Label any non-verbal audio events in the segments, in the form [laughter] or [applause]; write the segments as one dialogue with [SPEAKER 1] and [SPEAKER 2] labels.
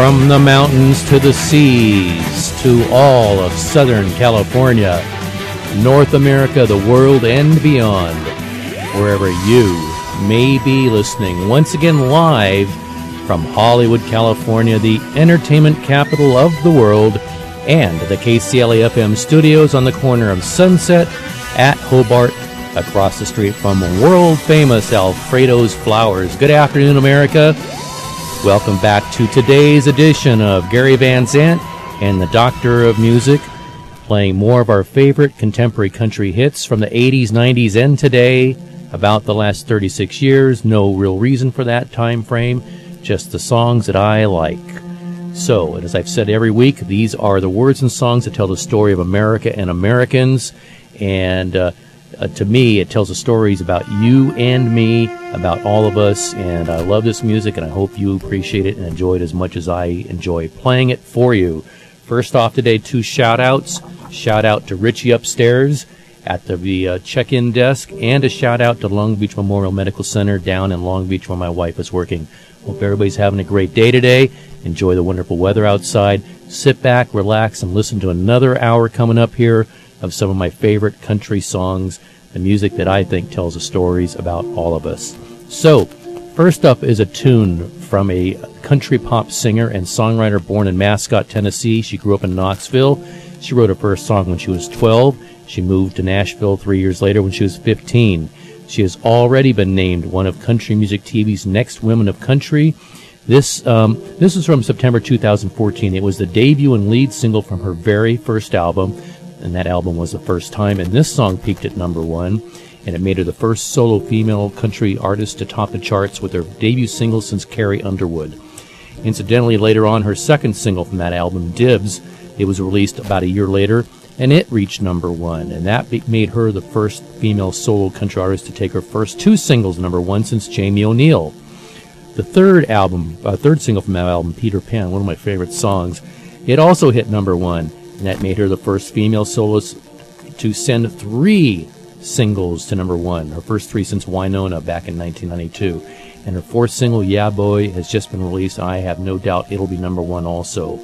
[SPEAKER 1] From the mountains to the seas, to all of Southern California, North America, the world, and beyond, wherever you may be listening. Once again, live from Hollywood, California, the entertainment capital of the world, and the KCLA FM studios on the corner of Sunset at Hobart, across the street from world famous Alfredo's Flowers. Good afternoon, America. Welcome back to today's edition of Gary Van Zandt and the Doctor of Music, playing more of our favorite contemporary country hits from the 80s, 90s, and today, about the last 36 years. No real reason for that time frame, just the songs that I like. So, as I've said every week, these are the words and songs that tell the story of America and Americans. And uh, uh, to me, it tells the stories about you and me, about all of us, and I love this music, and I hope you appreciate it and enjoy it as much as I enjoy playing it for you. First off today, two shout outs. Shout out to Richie upstairs at the, uh, check-in desk, and a shout out to Long Beach Memorial Medical Center down in Long Beach where my wife is working. Hope everybody's having a great day today. Enjoy the wonderful weather outside. Sit back, relax, and listen to another hour coming up here of some of my favorite country songs, the music that I think tells the stories about all of us. So, first up is a tune from a country pop singer and songwriter born in Mascot, Tennessee. She grew up in Knoxville. She wrote her first song when she was 12. She moved to Nashville three years later when she was 15. She has already been named one of Country Music TV's Next Women of Country. This um, this is from September 2014. It was the debut and lead single from her very first album, and that album was the first time. And this song peaked at number one, and it made her the first solo female country artist to top the charts with her debut single since Carrie Underwood. Incidentally, later on, her second single from that album, Dibs, it was released about a year later, and it reached number one. And that be- made her the first female solo country artist to take her first two singles number one since Jamie O'Neal. The third album, uh, third single from that album, Peter Pan, one of my favorite songs, it also hit number one and that made her the first female soloist to send three singles to number one, her first three since Wynonna back in 1992. And her fourth single, Yeah Boy, has just been released. I have no doubt it'll be number one also.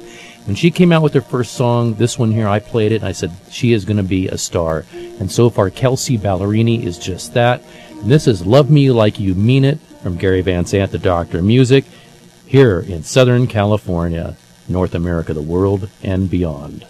[SPEAKER 1] When she came out with her first song, this one here, I played it and I said, she is going to be a star. And so far, Kelsea Ballerini is just that. And this is Love Me Like You Mean It from Gary Van Zandt, the Doctor of Music, here in Southern California, North America, the world, and beyond.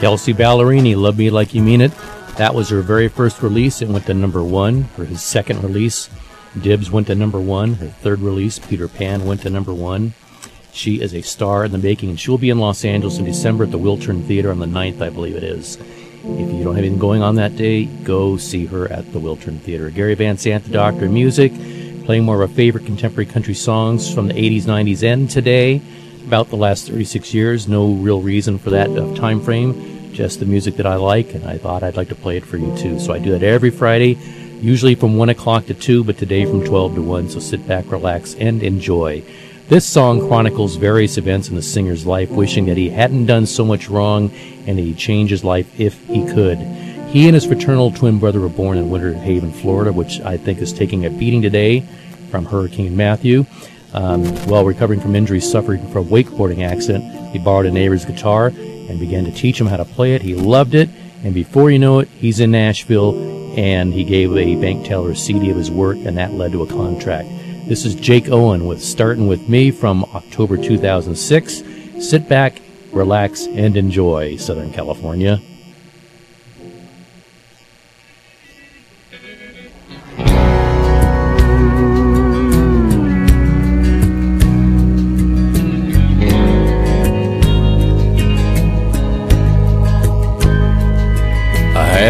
[SPEAKER 1] Kelsea Ballerini, Love Me Like You Mean It. That was her very first release. It went to number one. For his second release, Dibs went to number one. Her third release, Peter Pan, went to number one. She is a star in the making, and she'll be in Los Angeles in December at the Wiltern Theater on the 9th, I believe it is. If you don't have anything going on that day, go see her at the Wiltern Theater. Gary Van Zandt, the Doctor of Music, playing more of our favorite contemporary country songs from the 80s, 90s, and today. About the last 36 years. No real reason for that uh, time frame just the music that I like, and I thought I'd like to play it for you too. So I do that every Friday, usually from 1 o'clock to 2, but today from 12 to 1. So sit back, relax, and enjoy. This song chronicles various events in the singer's life, wishing that he hadn't done so much wrong and he'd change his life if he could. He and his fraternal twin brother were born in Winter Haven, Florida, which I think is taking a beating today from Hurricane Matthew. Um, while recovering from injuries suffered from a wakeboarding accident, he borrowed a neighbor's guitar and began to teach him how to play it. He loved it, and before you know it, he's in Nashville, and he gave a bank teller a CD of his work, and that led to a contract. This is Jake Owen with Starting With Me from October 2006. Sit back, relax, and enjoy Southern California.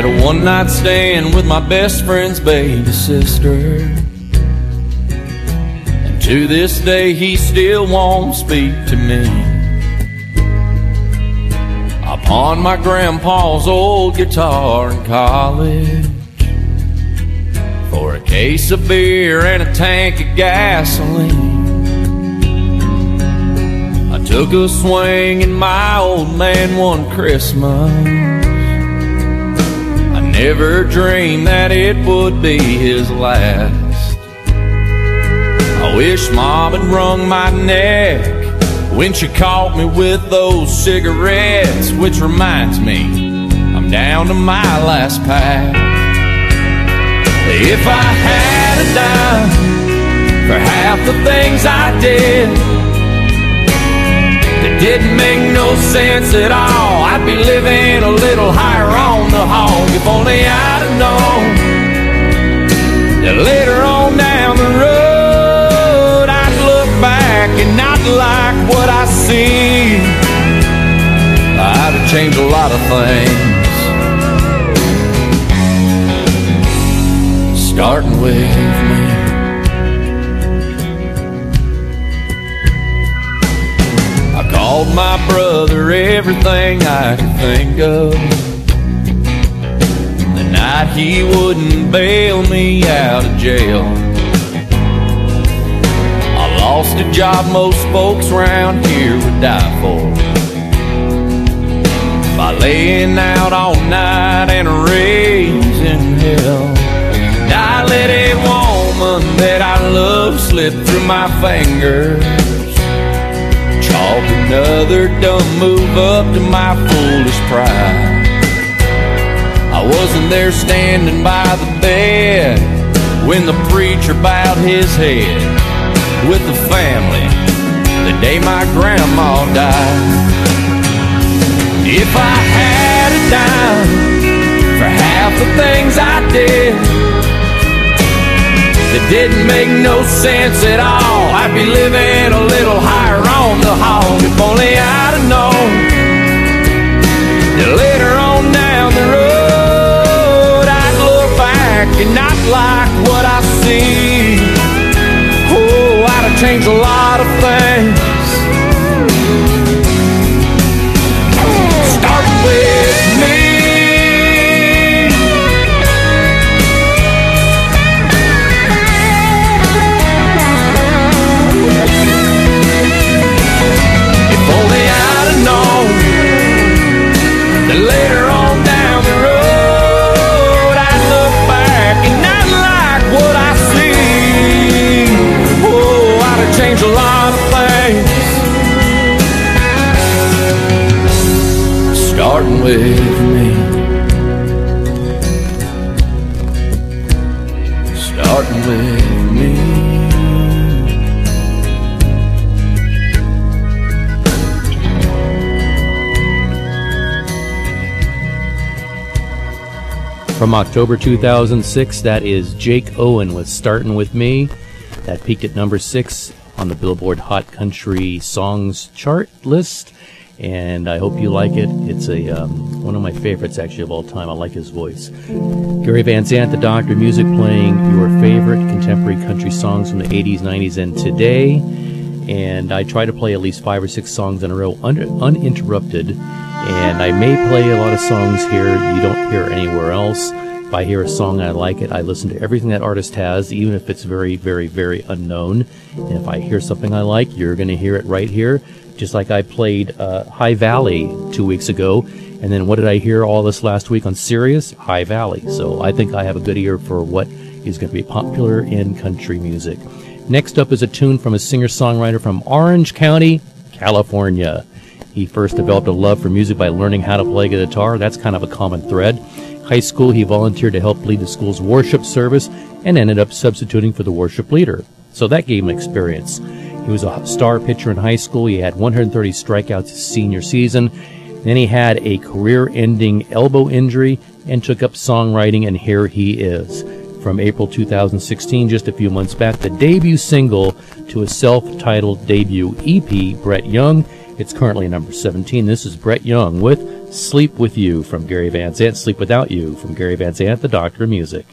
[SPEAKER 2] Had a one night stand with my best friend's baby sister. And to this day, he still won't speak to me. I pawned my grandpa's old guitar in college for a case of beer and a tank of gasoline. I took a swing in my old man one Christmas. Never dreamed that it would be his last. I wish Mom had wrung my neck when she caught me with those cigarettes, which reminds me, I'm down to my last pack. If I had a dime for half the things I did, it didn't make no sense at all. I'd be living a little higher the hog if only I'd have known that later on down the road I'd look back and not like what I see. I'd have changed a lot of things, starting with me. I called my brother everything I could think of. Night he wouldn't bail me out of jail. I lost a job most folks around here would die for. By laying out all night and raising hell. And I let a woman that I love slip through my fingers Chalk another dumb move up to my foolish pride. I wasn't there standing by the bed when the preacher bowed his head with the family the day my grandma died. If I had a dime for half the things I did that didn't make no sense at all. I'd be living a little higher on the hog if only I'd have known back and not like what I see. Oh, I'd have changed a lot of things.
[SPEAKER 3] From October 2006, that is Jake Owen with Startin' With Me. That peaked at number six on the Billboard Hot Country Songs chart list. And I hope you like it. It's a um, one of my favorites actually of all time. I like his voice. Gary Van Zandt, the Doctor, music playing your favorite contemporary country songs from the 80s, 90s, and today. And I try to play at least five or six songs in a row un- uninterrupted and I may play a lot of songs here you don't hear anywhere else. If I hear a song I like it, I listen to everything that artist has, even if it's very, very, very unknown. And if I hear something I like, you're going to hear it right here. Just like I played uh, High Valley two weeks ago. And then what did I hear all this last week on Sirius? High Valley. So I think I have a good ear for what is going to be popular in country music. Next up is a tune from a singer songwriter from Orange County, California. He first developed a love for music by learning how to play guitar. That's kind of a common thread. High school, he volunteered to help lead the school's worship service and ended up substituting for the worship leader. So that gave him experience. He was a star pitcher in high school. He had 130 strikeouts his senior season. Then he had a career ending elbow injury and took up songwriting, and here he is. From April 2016, just a few months back, the debut single to a self titled debut EP, Brett Young. It's currently number 17. This is Brett Young with Sleep With You from Gary Van Zandt, Sleep Without You from Gary Van Zandt, the Doctor of Music.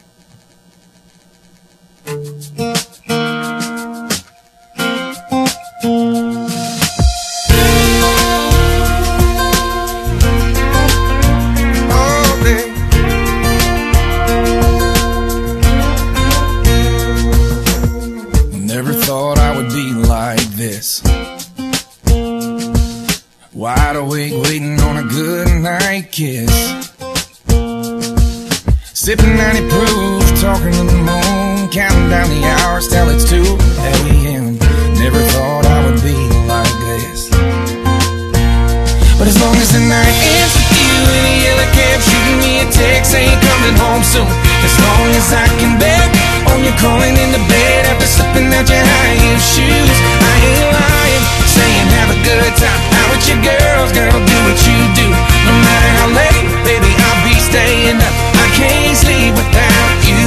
[SPEAKER 3] snatching high heel shoes. I ain't lying, saying have a good time out with your girls, girl. Do what you do, no matter how late, baby. I'll be staying up. I can't sleep without you.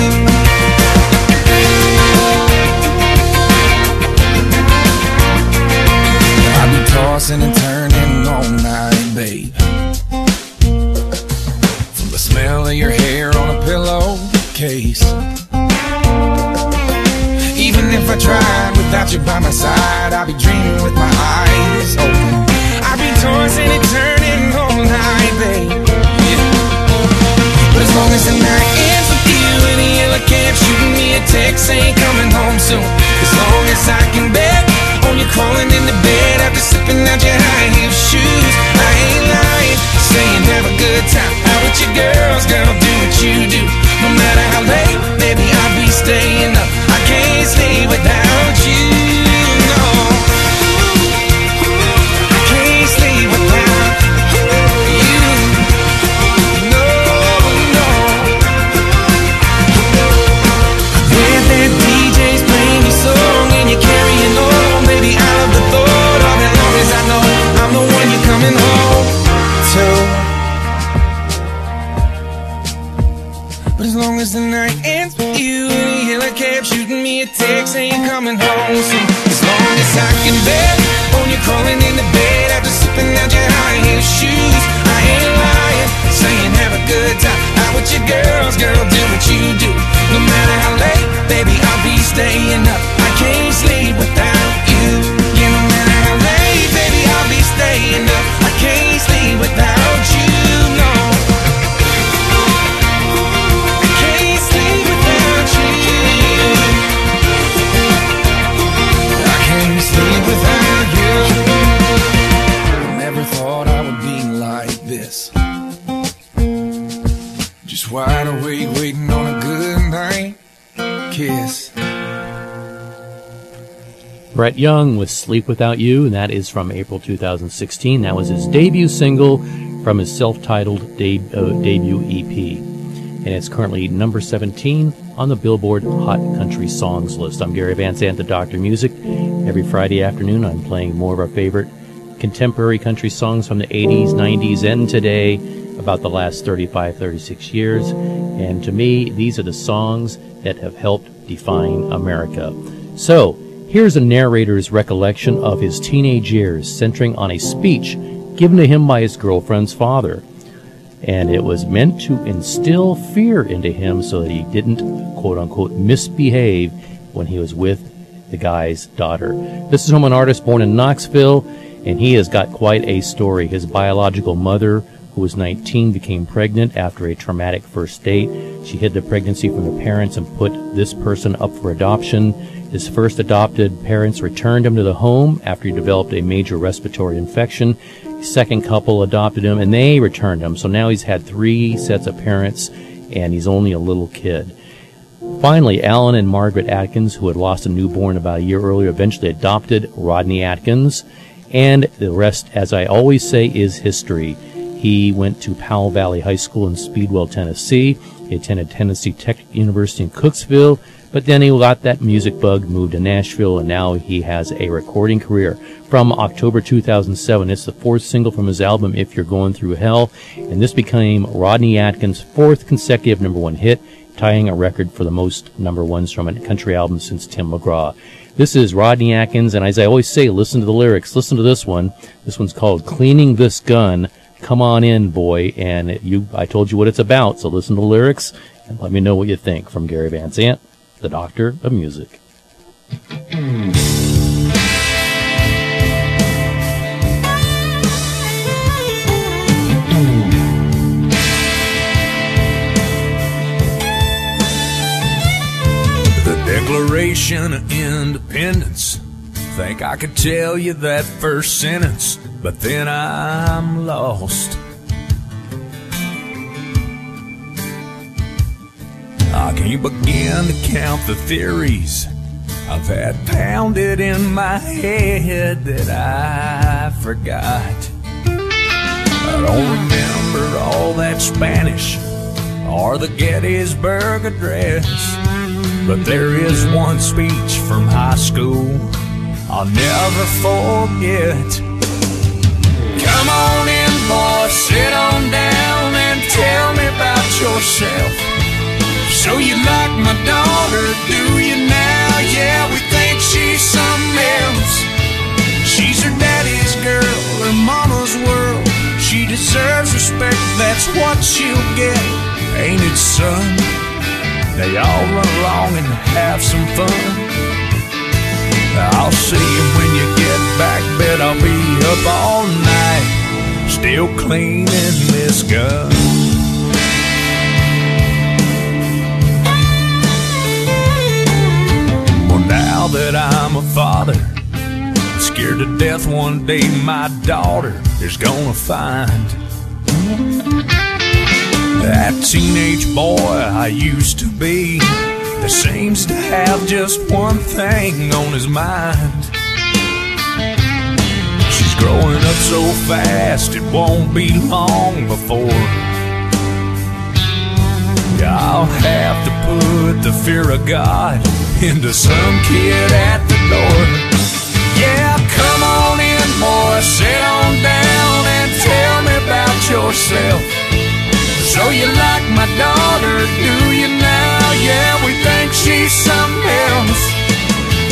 [SPEAKER 3] I be tossing and turning all night, babe. From the smell of your hair on a pillowcase tried. Without you by my side, I'll be dreaming with my eyes open. I'll be tossing and turning all night, babe. Yeah. But as long as the night ends with you in the yellow cab, shooting me a text saying coming home soon. As long as I can bet on you crawling in the bed after slipping out your high heel shoes. I ain't lying, saying have a good time out with your girls, girl, do what you do. Brett Young with Sleep Without You, and that is from April 2016. That was his debut single from his self titled de- uh, debut EP. And it's currently number 17 on the Billboard Hot Country Songs list. I'm Gary Van Zandt, the Doctor Music. Every Friday afternoon, I'm playing more of our favorite contemporary country songs from the 80s, 90s, and today
[SPEAKER 1] about the last 35, 36 years. And to me, these are the songs that have helped define America. So, here's a narrator's recollection of his teenage years, centering on a speech given to him by his girlfriend's father. And it was meant to instill fear into him so that he didn't, quote unquote, misbehave when he was with the guy's daughter. This is from an artist born in Knoxville, and he has got quite a story. His biological mother, who was 19, became pregnant after a traumatic first date. She hid the pregnancy from the parents and put this person up for adoption. His first adopted parents returned him to the home after he developed a major respiratory infection. The second couple adopted him and they returned him. So now he's had three sets of parents and he's only a little kid. Finally, Alan and Margaret Atkins, who had lost a newborn about a year earlier, eventually adopted Rodney Atkins. And the rest, as I always say, is history. He went to Powell Valley High School in Speedwell, Tennessee. He attended Tennessee Tech University in Cookeville, but then he got that music bug, moved to Nashville, and now he has a recording career. From October 2007, it's the fourth single from his album If You're Going Through Hell, and this became Rodney Atkins' fourth consecutive number one hit, tying a record for the most number ones from a country album since Tim McGraw. This is Rodney Atkins, and as I always say, listen to the lyrics. Listen to this one. This one's called Cleaning This Gun. Come on in, boy. And you, I told you what it's about, so listen to the lyrics and let me know what you think. From Gary Van Zandt, the Doctor of Music.
[SPEAKER 4] The Declaration of Independence. Think I could tell you that first sentence, but then I'm lost. I can't begin to count the theories I've had pounded in my head that I forgot. I don't remember all that Spanish or the Gettysburg Address. But there is one speech from high school I'll never forget. Come on in, boy, sit on down and tell me about yourself. So you like my daughter, do you now? Yeah, we think she's something else. She's her daddy's girl, her mama's world. She deserves respect, that's what she'll get. Ain't it, son? They all run along and have some fun. I'll see you when you get back, bet I'll be up all night, still cleaning this gun. Well, now that I'm a father, scared to death one day my daughter is gonna find that teenage boy I used to be seems to have just one thing on his mind. She's growing up so fast, it won't be long before. I'll have to put the fear of God into some kid at the door. Yeah, come on in, boy, sit on down and tell me about yourself. So you like my daughter, do you now? Yeah, we think she's something else.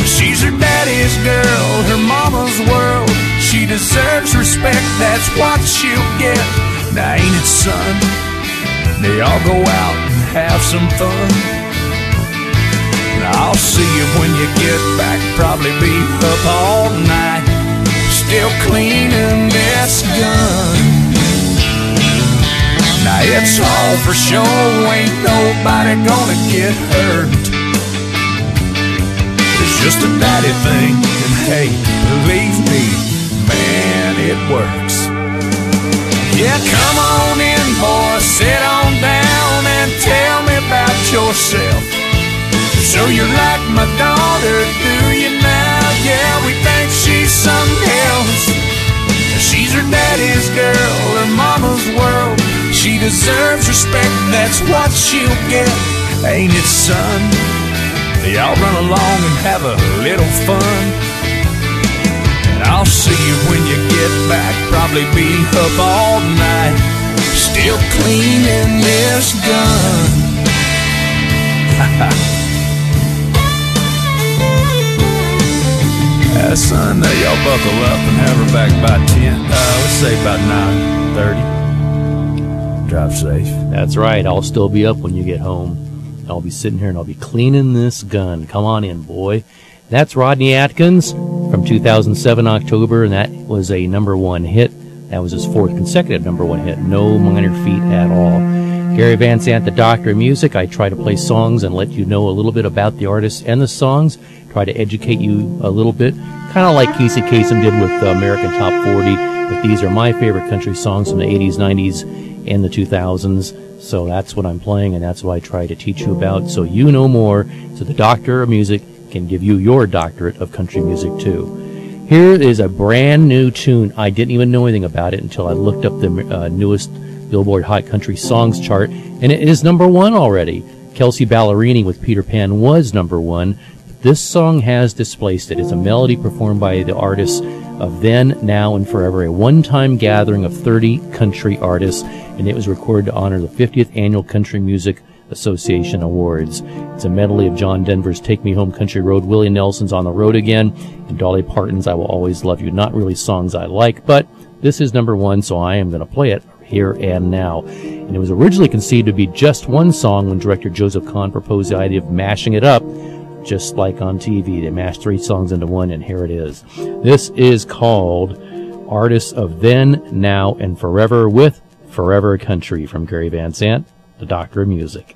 [SPEAKER 4] She's her daddy's girl, her mama's world. She deserves respect, that's what she'll get. Now ain't it, son? They all go out and have some fun. Now I'll see you when you get back, probably be up all night, still cleaning this gun. Now it's all for show, ain't nobody gonna get hurt. It's just a daddy thing, and hey, believe me, man, it works. Yeah, come on in, boy, sit on down and tell me about yourself. So you like my daughter, do you now? Yeah, we think she's something else. She's her daddy's girl. She deserves respect, that's what she'll get. Ain't it, son? Y'all run along and have a little fun. And I'll see you when you get back. Probably be up all night, still cleaning this gun. [laughs]
[SPEAKER 5] son, uh, y'all buckle up and have her back by 10. Uh, let's say about 9.30. Drive safe.
[SPEAKER 1] That's right. I'll still be up when you get home. I'll be sitting here and I'll be cleaning this gun. Come on in, boy. That's Rodney Atkins from 2007 October, and that was a number one hit. That was his fourth consecutive number one hit. No minor feat at all. Gary Van Zandt, the doctor of music. I try to play songs and let you know a little bit about the artists and the songs. Try to educate you a little bit, kind of like Casey Kasem did with the American Top 40. But these are my favorite country songs from the 80s, 90s, and the 2000s. So that's what I'm playing, and that's what I try to teach you about, so you know more. So the doctor of music can give you your doctorate of country music too. Here is a brand new tune. I didn't even know anything about it until I looked up the uh, newest Billboard Hot Country Songs chart, and it is number one already. Kelsea Ballerini with Peter Pan was number one. This song has displaced it. It's a melody performed by the artists of Then, Now, and Forever, a one time gathering of 30 country artists, and it was recorded to honor the 50th Annual Country Music Association Awards. It's a medley of John Denver's Take Me Home Country Road, Willie Nelson's On the Road Again, and Dolly Parton's I Will Always Love You. Not really songs I like, but this is number one, so I am going to play it here and now. And it was originally conceived to be just one song when director Joseph Kahn proposed the idea of mashing it up, just like on TV. They mashed three songs into one, and here it is. This is called Artists of Then, Now, and Forever with Forever Country from Gary Van Zandt, the Doctor of Music.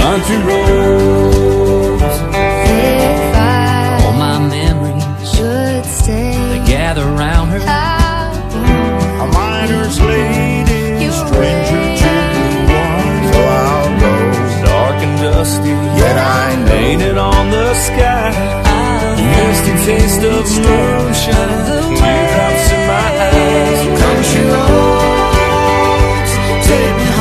[SPEAKER 4] Country roads,
[SPEAKER 6] If
[SPEAKER 4] all my memories
[SPEAKER 6] should stay,
[SPEAKER 4] they gather round her.
[SPEAKER 6] I
[SPEAKER 4] A miner's lady,
[SPEAKER 6] You
[SPEAKER 4] stranger to the water. So I'll go dark and dusty, yet I know painted on the sky. Misty taste of moonshine, teardrops in my eyes. Country roads, take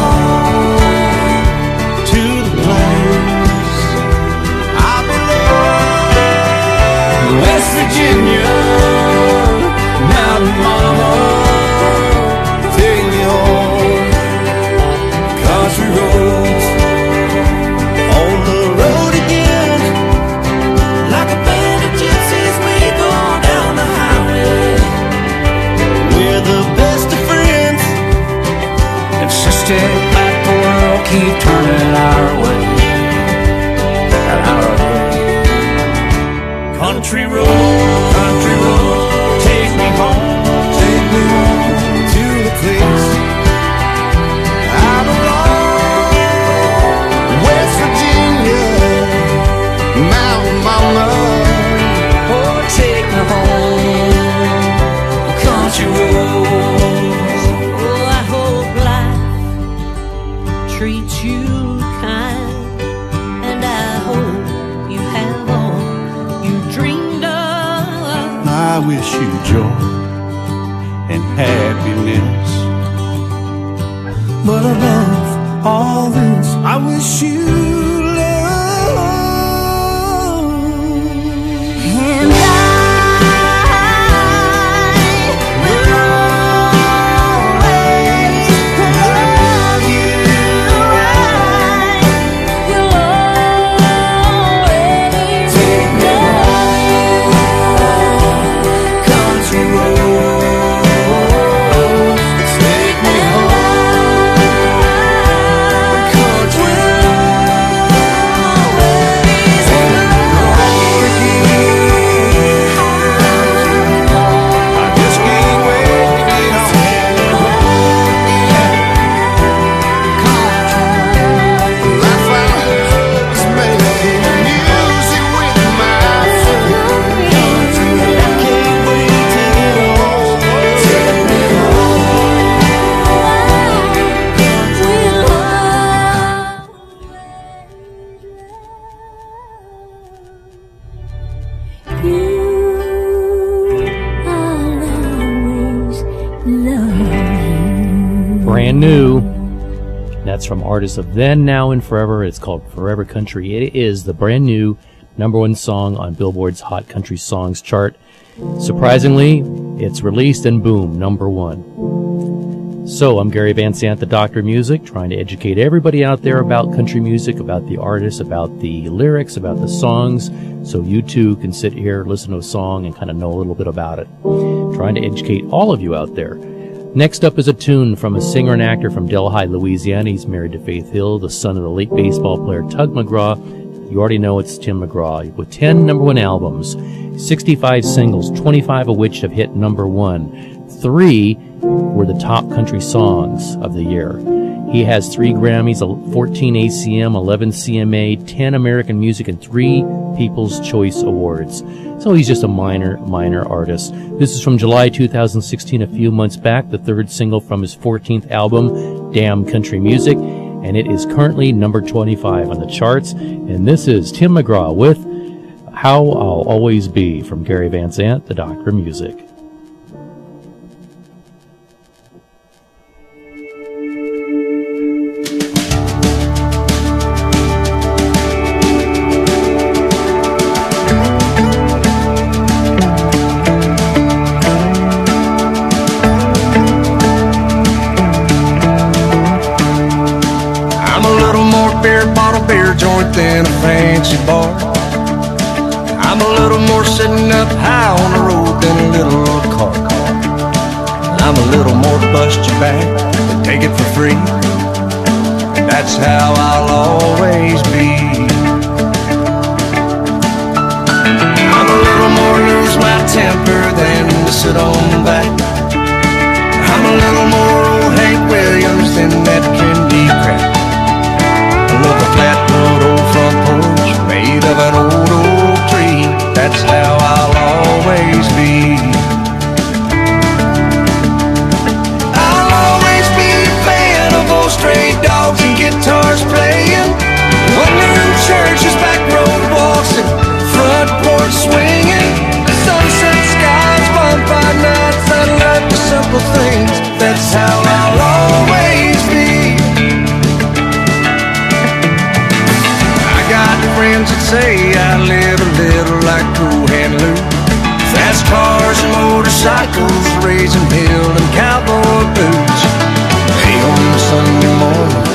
[SPEAKER 1] brand new. That's from artists of then, now, and forever. It's called Forever Country. It is the brand new number one song on Billboard's Hot Country Songs chart. Surprisingly, it's released and boom, number one. So, I'm Gary Van Zandt, the Doctor of Music, trying to educate everybody out there about country music, about the artists, about the lyrics, about the songs, so you too can sit here, listen to a song, and kind of know a little bit about it. Trying to educate all of you out there. Next up is a tune from a singer and actor from Delhi, Louisiana. He's married to Faith Hill, the son of the late baseball player Tug McGraw. You already know it's Tim McGraw with 10 number one albums, 65 singles, 25 of which have hit number one. Three were the top country songs of the year. He has three Grammys, 14 ACM, 11 CMA, 10 American Music, and three People's Choice Awards. So he's just a minor, minor artist. This is from July 2016, a few months back, the third single from his 14th album, Damn Country Music, and it is currently number 25 on the charts. And this is Tim McGraw with How I'll Always Be from Gary Van Zandt, the Doctor Music.
[SPEAKER 3] Boots. Hey, on Sunday morning,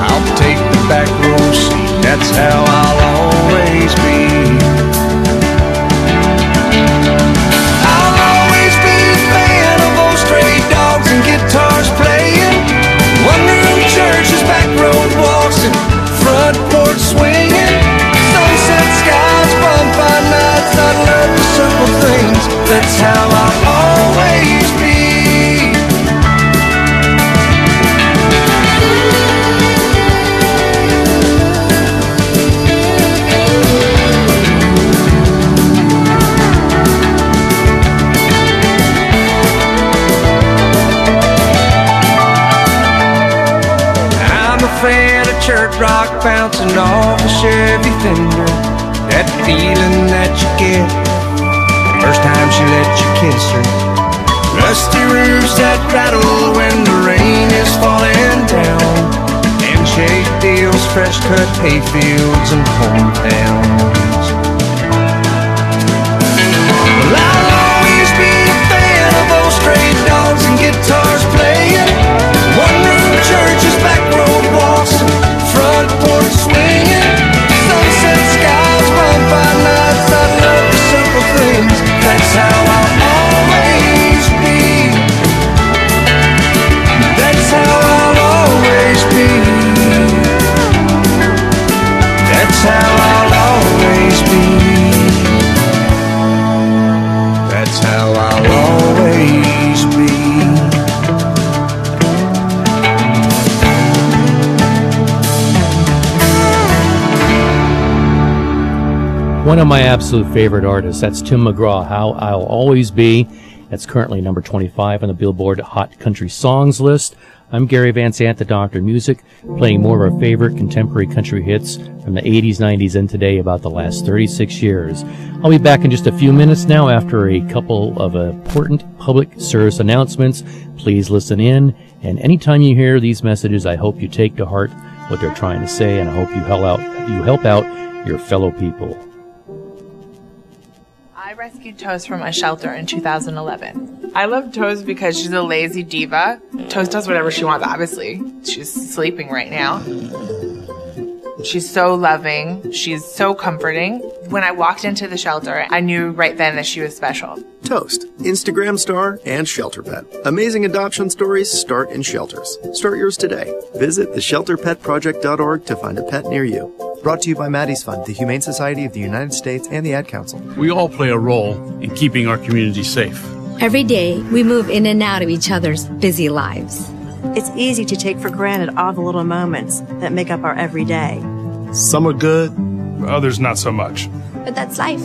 [SPEAKER 3] I'll take the back row seat. That's how I'll always be. I'll always be a fan of old stray dogs and guitars playing. Churches, back road walks, and front porch swinging. Sunset skies, bonfire nights. I love the simple things. That's how I'll always be. Bouncing off a Chevy Fender. That feeling that you get the first time she let you kiss her. Rusty roofs that rattle when the rain is falling down. Handshake deals, fresh cut hayfields and hometowns. That's how I'll
[SPEAKER 1] One of my absolute favorite artists. That's Tim McGraw. How I'll always be. That's currently number 25 on the Billboard Hot Country Songs list. I'm Gary Van Zandt, the Doctor Music, playing more of our favorite contemporary country hits from the 80s, 90s, and today about the last 36 years. I'll be back in just a few minutes now after a couple of important public service announcements. Please listen in, and anytime you hear these messages, I hope you take to heart what they're trying to say, and I hope you help out, you help out your fellow people.
[SPEAKER 7] Rescued Toast from a shelter in 2011. I love Toast because she's a lazy diva. Toast does whatever she wants, obviously. She's sleeping right now. She's so loving. She's so comforting. When I walked into the shelter, I knew right then that she was special.
[SPEAKER 8] Toast, Instagram star, and shelter pet. Amazing adoption stories start in shelters. Start yours today. Visit theshelterpetproject.org to find a pet near you.
[SPEAKER 9] Brought to you by Maddie's Fund, the Humane Society of the United States, and the Ad Council.
[SPEAKER 5] We all play a role in keeping our community safe.
[SPEAKER 10] Every day, we move in and out of each other's busy lives.
[SPEAKER 11] It's easy to take for granted all the little moments that make up our everyday.
[SPEAKER 5] Some are good, others not so much.
[SPEAKER 10] But that's life.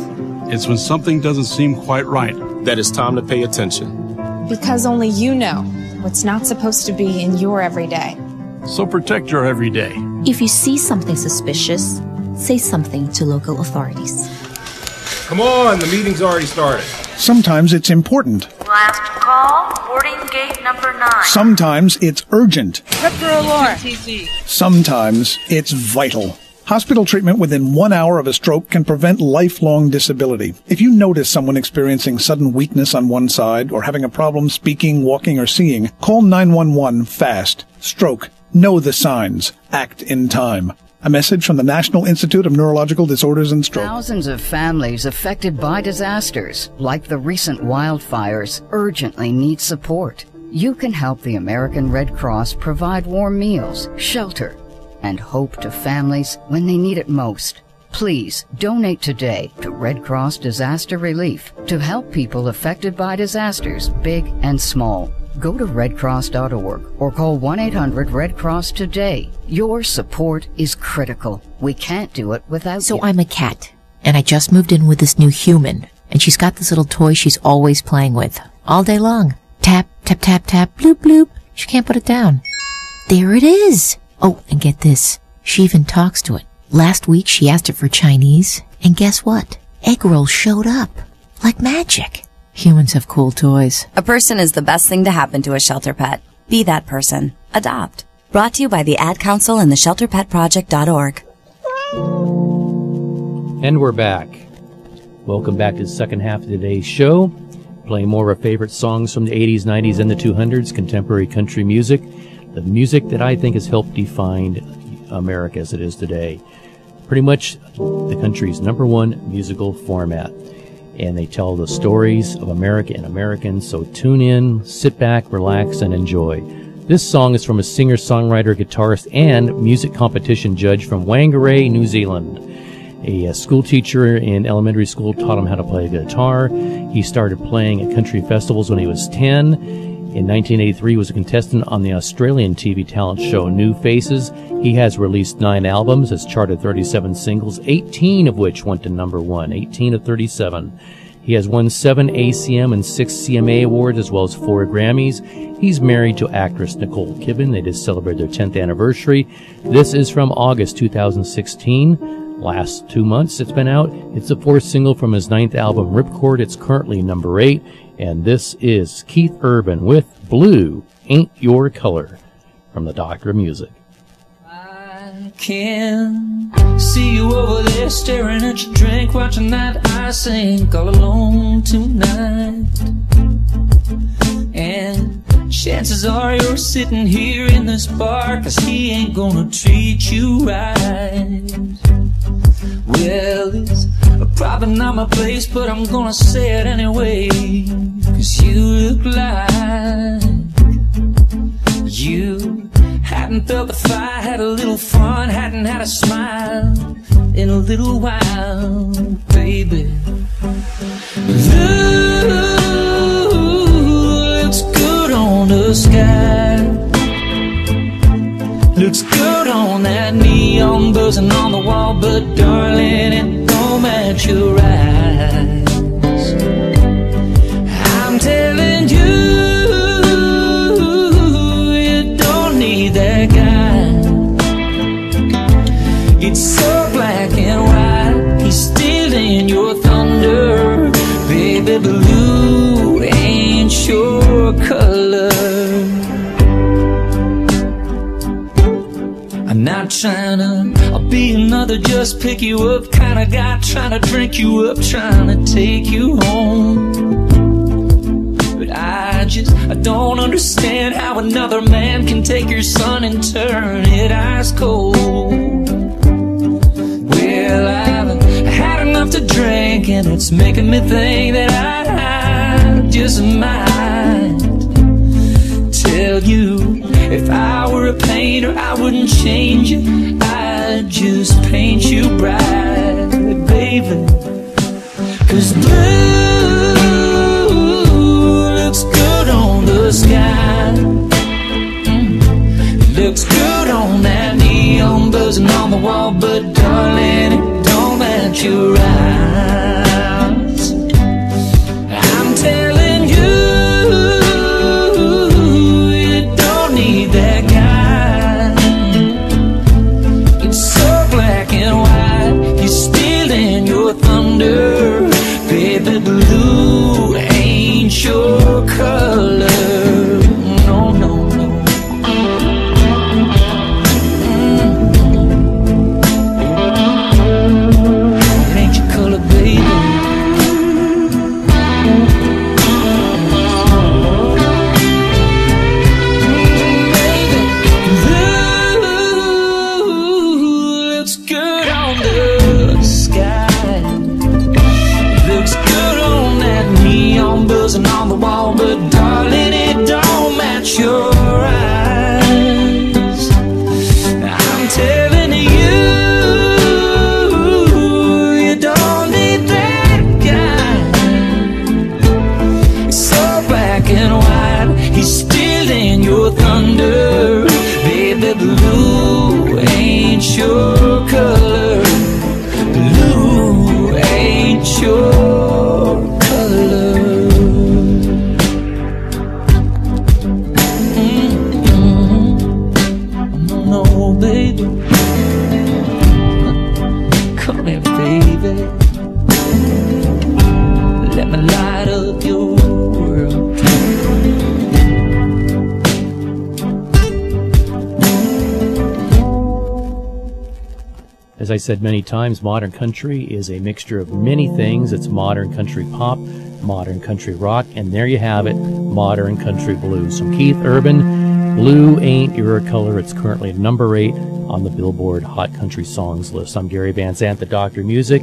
[SPEAKER 5] It's when something doesn't seem quite right
[SPEAKER 12] that it's time to pay attention.
[SPEAKER 13] Because only you know what's not supposed to be in your everyday.
[SPEAKER 5] So protect your everyday.
[SPEAKER 14] If you see something suspicious, say something to local authorities.
[SPEAKER 15] Come on, the meeting's already started.
[SPEAKER 16] Sometimes it's important.
[SPEAKER 17] Last call, boarding gate number nine.
[SPEAKER 16] Sometimes it's urgent.
[SPEAKER 7] Prep for alarm.
[SPEAKER 16] Sometimes it's vital. Hospital treatment within one hour of a stroke can prevent lifelong disability. If you notice someone experiencing sudden weakness on one side or having a problem speaking, walking, or seeing, call 911 fast. Stroke. Know the signs. Act in time. A message from the National Institute of Neurological Disorders and Stroke.
[SPEAKER 18] Thousands of families affected by disasters, like the recent wildfires, urgently need support. You can help the American Red Cross provide warm meals, shelter, and hope to families when they need it most. Please donate today to Red Cross Disaster Relief to help people affected by disasters, big and small. Go to redcross.org or call 1-800-RED-CROSS today. Your support is critical. We can't do it without
[SPEAKER 14] So
[SPEAKER 18] you.
[SPEAKER 14] So I'm a cat, and I just moved in with this new human, and she's got this little toy she's always playing with, all day long. Tap, tap, tap, tap, bloop, bloop. She can't put it down. There it is. Oh, and get this. She even talks to it. Last week she asked it for Chinese, and guess what? Egg rolls showed up. Like magic. Humans have cool toys.
[SPEAKER 19] A person is the best thing to happen to a shelter pet. Be that person. Adopt. Brought to you by the Ad Council and the ShelterPetProject.org.
[SPEAKER 1] And we're back. Welcome back to the second half of today's show. Playing more of our favorite songs from the 80s, 90s, and the 200s, contemporary country music. The music that I think has helped define America as it is today. Pretty much the country's number one musical format. And they tell the stories of America and Americans, so tune in, sit back, relax, and enjoy. This song is from a singer, songwriter, guitarist, and music competition judge from Whangarei, New Zealand. A, uh, school teacher in elementary school taught him how to play guitar. He started playing at country festivals when he was 10. In 1983, he was a contestant on the Australian TV talent show New Faces. He has released nine albums, has charted 37 singles, 18 of which went to number one. 18 of 37. He has won seven ACM and six CMA awards, as well as four Grammys. He's married to actress Nicole Kidman. They just celebrated their 10th anniversary. This is from August 2016 last two months it's been out. It's the fourth single from his ninth album, Ripcord. It's currently number eight, and this is Keith Urban with Blue Ain't Your Color from the Doctor of Music.
[SPEAKER 20] I can see you over there staring at your drink, watching that I sink all alone tonight. And chances are you're sitting here in this bar, cause he ain't gonna treat you right. Well, it's probably not my place, but I'm gonna say it anyway. Cause you look like you hadn't felt the fire, had a little fun, hadn't had a smile in a little while, baby. Good on the sky. Looks good on that neon buzzing on the wall, but darling, it don't match your eyes. Trying to take you home. But I just I don't understand how another man can take your son and turn it ice cold. Well I've had enough to drink and it's making me think that I just might tell you if I were a painter I wouldn't change you
[SPEAKER 1] said many times, modern country is a mixture of many things. It's modern country pop, modern country rock, and there you have it, modern country blues. From Keith Urban, Blue Ain't Your Color. It's currently number eight on the Billboard Hot Country Songs list. I'm Gary Van Zandt, the Doctor Music.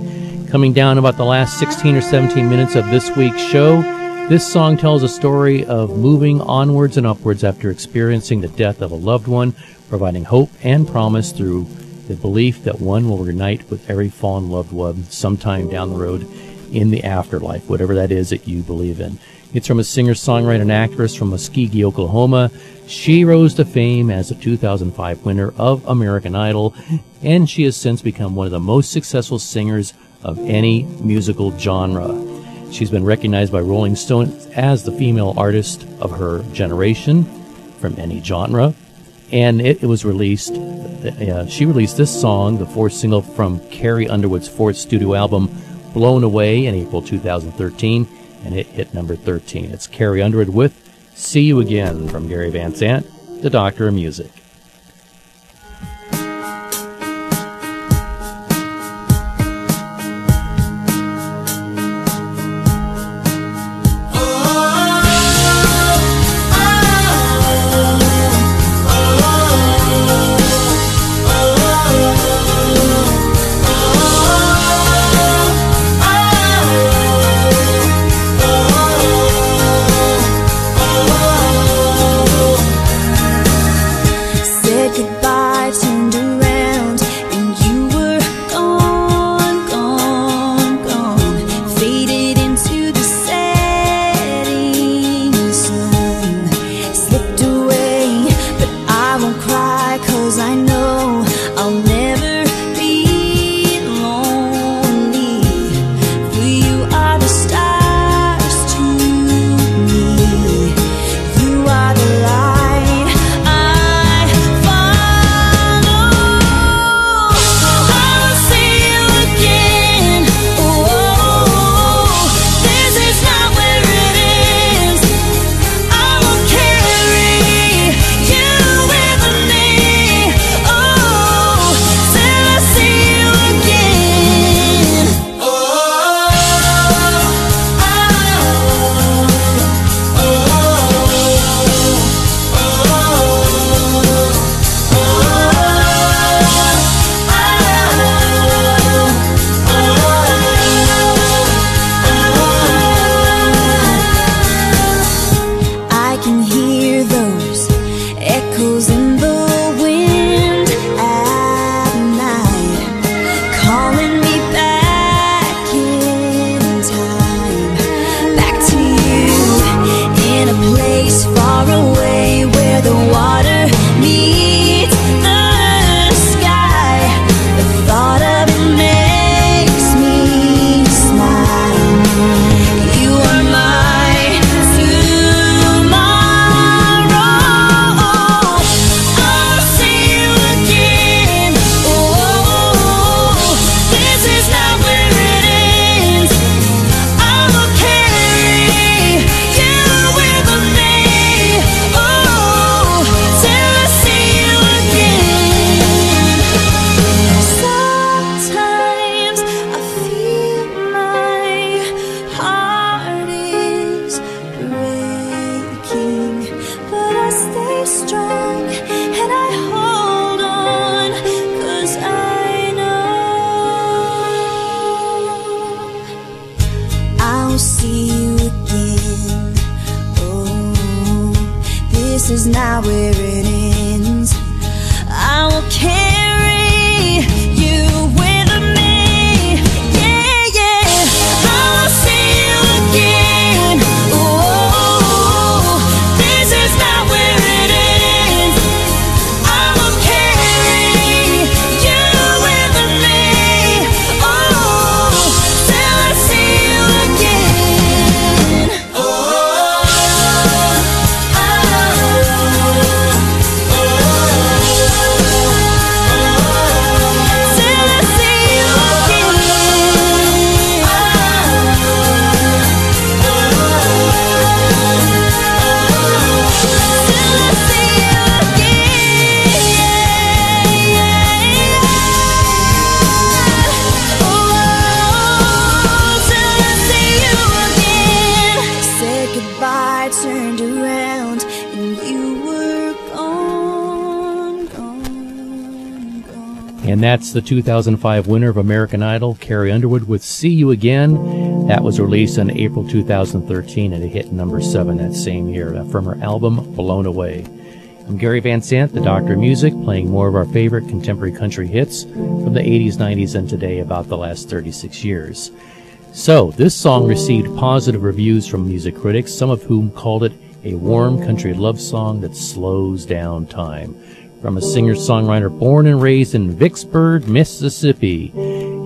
[SPEAKER 1] Coming down about the last 16 or 17 minutes of this week's show, this song tells a story of moving onwards and upwards after experiencing the death of a loved one, providing hope and promise through the belief that one will reunite with every fallen loved one sometime down the road in the afterlife, whatever that is that you believe in. It's from a singer, songwriter, and actress from Muskogee, Oklahoma. She rose to fame as a 2005 winner of American Idol, and she has since become one of the most successful singers of any musical genre. She's been recognized by Rolling Stone as the female artist of her generation from any genre and it, it was released. Uh, she released this song, the fourth single from Carrie Underwood's fourth studio album, "Blown Away," in April 2013, and it hit number 13. It's Carrie Underwood with "See You Again" from Gary Van Zandt, the Doctor of Music.
[SPEAKER 6] This is
[SPEAKER 1] the 2005 winner of American Idol, Carrie Underwood, with See You Again. That was released in April 2013 and it hit number seven that same year uh, from her album Blown Away. I'm Gary Van Zandt, the Doctor of Music, playing more of our favorite contemporary country hits from the 80s, 90s, and today about the last 36 years. So, this song received positive reviews from music critics, some of whom called it a warm country love song that slows down time. From a singer-songwriter born and raised in Vicksburg, Mississippi.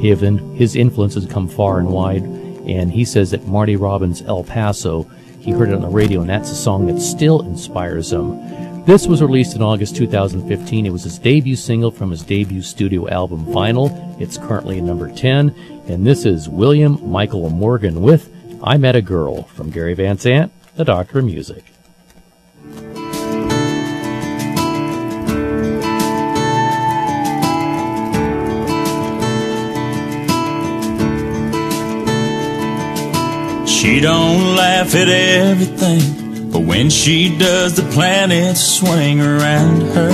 [SPEAKER 1] His influences come far and wide, and he says that Marty Robbins' El Paso, he heard it on the radio, and that's a song that still inspires him. This was released in August 2015. It was his debut single from his debut studio album Vinyl. It's currently number 10, and this is William Michael Morgan with I Met a Girl from Gary Van Zandt, the Doctor of Music.
[SPEAKER 4] She don't laugh at everything, but when she does, the planets swing around her.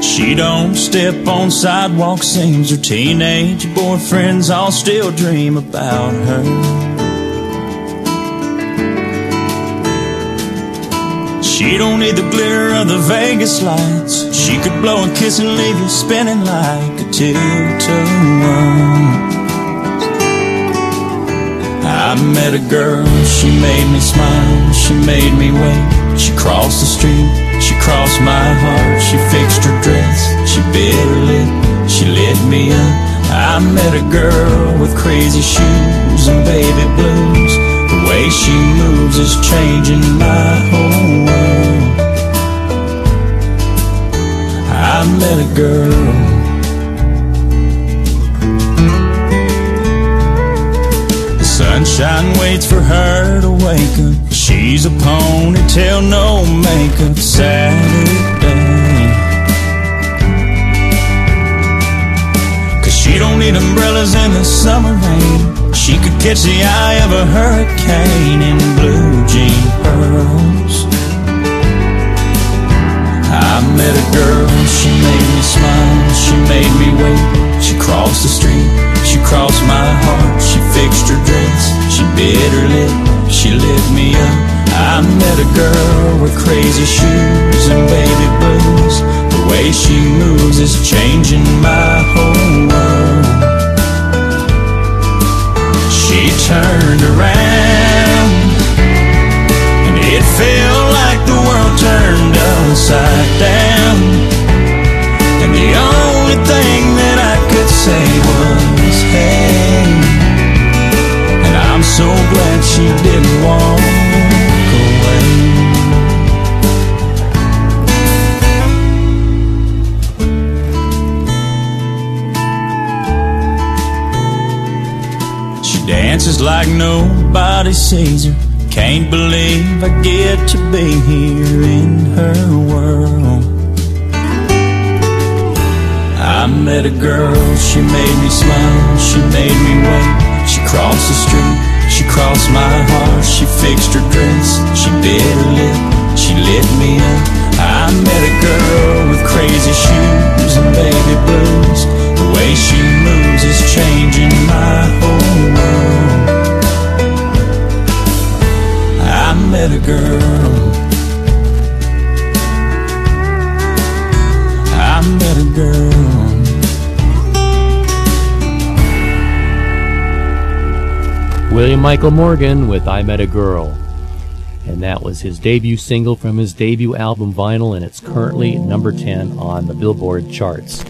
[SPEAKER 4] She don't step on sidewalks, seems her teenage boyfriends all still dream about her. She don't need the glitter of the Vegas lights. She could blow a kiss and leave you spinning like a tilt-a-whirl. I met a girl, she made me smile, she made me wait. She crossed the street, she crossed my heart, she fixed her dress, she bit her lip, she lit me up. I met a girl with crazy shoes and baby blues. The way she moves is changing my whole world. I met a girl. The sunshine waits for her to wake up. She's a ponytail, no makeup Saturday. Cause she don't need umbrellas in the summer rain. She could catch the eye of a hurricane in blue jean pearls. I met a girl, she made me smile, she made me wait. She crossed the street, she crossed my heart, she fixed her dress, she bit her lip, she lit me up. I met a girl with crazy shoes and baby blues. The way she moves is changing my whole world. She turned around and it felt like the world turned upside down. And the only thing that I could say was, hey. And I'm so glad she didn't walk dances like nobody sees her. Can't believe I get to be here in her world. I met a girl, she made me smile, she made me wait. She crossed the street, she crossed my heart, she fixed her dress, she bit her lip, she lit me up. I met a girl with crazy shoes and baby blues. I met a girl. I met a girl.
[SPEAKER 1] William Michael Morgan with I Met a Girl. And that was his debut single from his debut album Vinyl, and it's currently number 10 on the Billboard charts.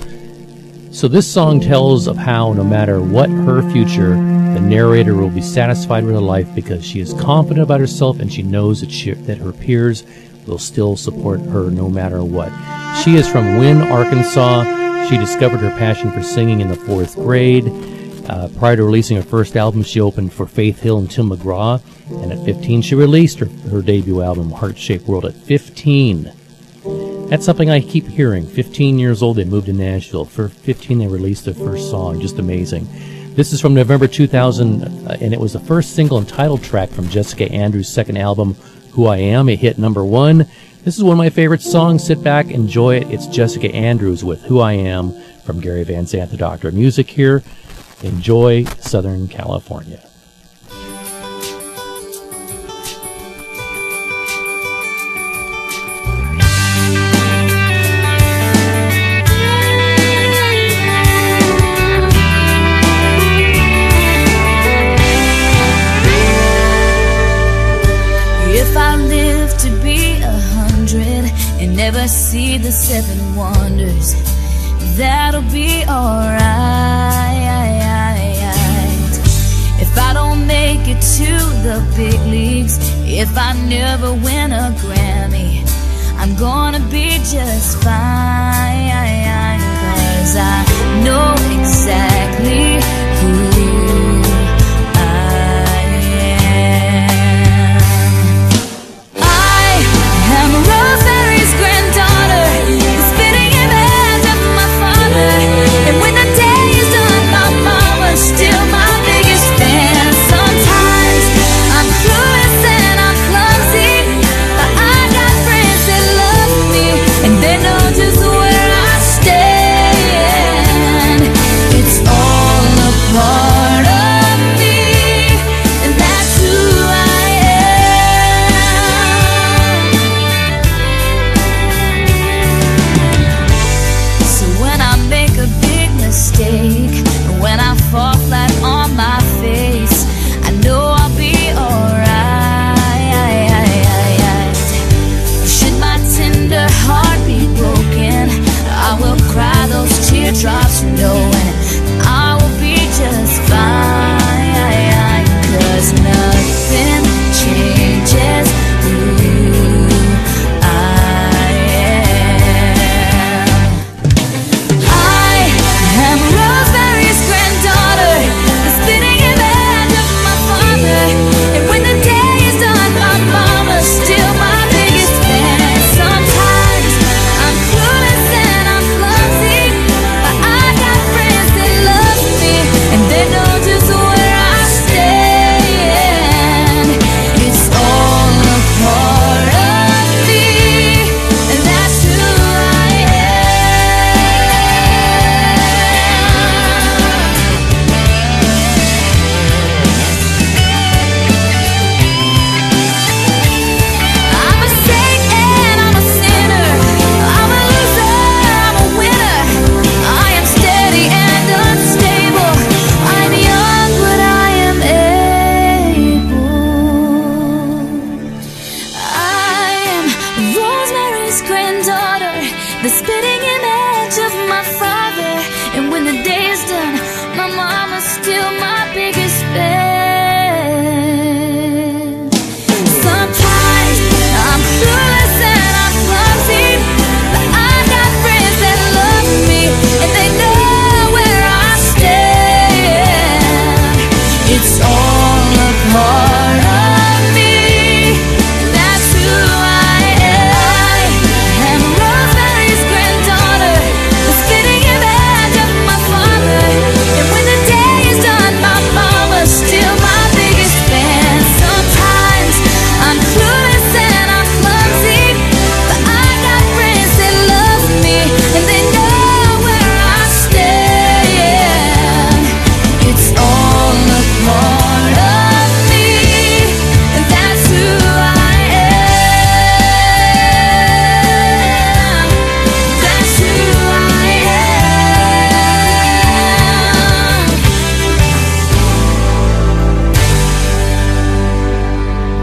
[SPEAKER 1] So, this song tells of how, no matter what her future, the narrator will be satisfied with her life because she is confident about herself and she knows that, she, that her peers will still support her no matter what. She is from Wynne, Arkansas. She discovered her passion for singing in the fourth grade. Uh, prior to releasing her first album, she opened for Faith Hill and Tim McGraw. And at 15, she released her, her debut album, Heart Shaped World, at 15. That's something I keep hearing. 15 years old, they moved to Nashville. For 15, they released their first song. Just amazing. This is from November 2000, uh, and it was the first single and title track from Jessica Andrews' second album, Who I Am. It hit number one. This is one of my favorite songs. Sit back, enjoy it. It's Jessica Andrews with Who I Am from Gary Van Zandt, the Doctor of Music here. Enjoy Southern California.
[SPEAKER 6] See the seven wonders, that'll be alright. If I don't make it to the big leagues, if I never win a Grammy, I'm gonna be just fine. Cause I know exactly who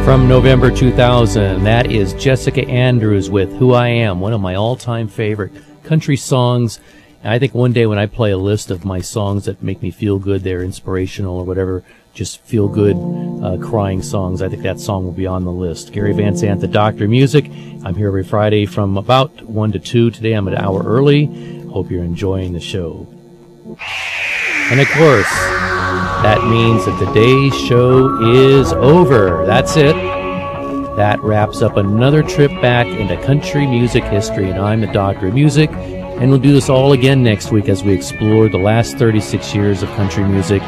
[SPEAKER 1] From November 2000, that is Jessica Andrews with Who I Am, one of my all time favorite country songs. And I think one day when I play a list of my songs that make me feel good, they're inspirational or whatever, just feel good, uh, crying songs, I think that song will be on the list. Gary Van Zandt, the Doctor Music. I'm here every Friday from about 1 to 2. Today I'm an hour early. Hope you're enjoying the show. And of course, that means that the today's show is over. That's it. That wraps up another trip back into country music history, and I'm the Doctor of Music. And we'll do this all again next week as we explore the last 36 years of country music,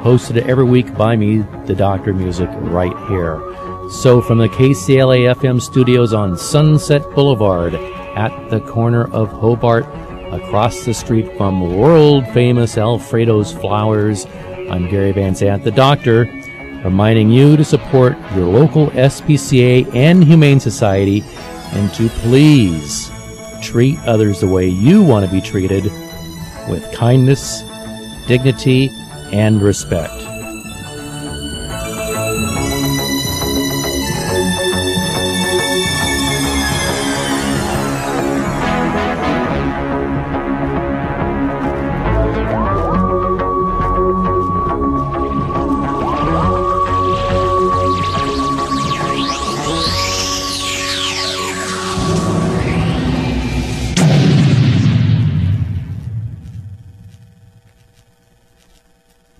[SPEAKER 1] hosted every week by me, the Doctor of Music, right here. So from the KCLA FM studios on Sunset Boulevard at the corner of Hobart, across the street from world famous Alfredo's Flowers, I'm Gary Van Zandt, the Doctor, reminding you to support your local SPCA and Humane Society and to please treat others the way you want to be treated with kindness, dignity, and respect.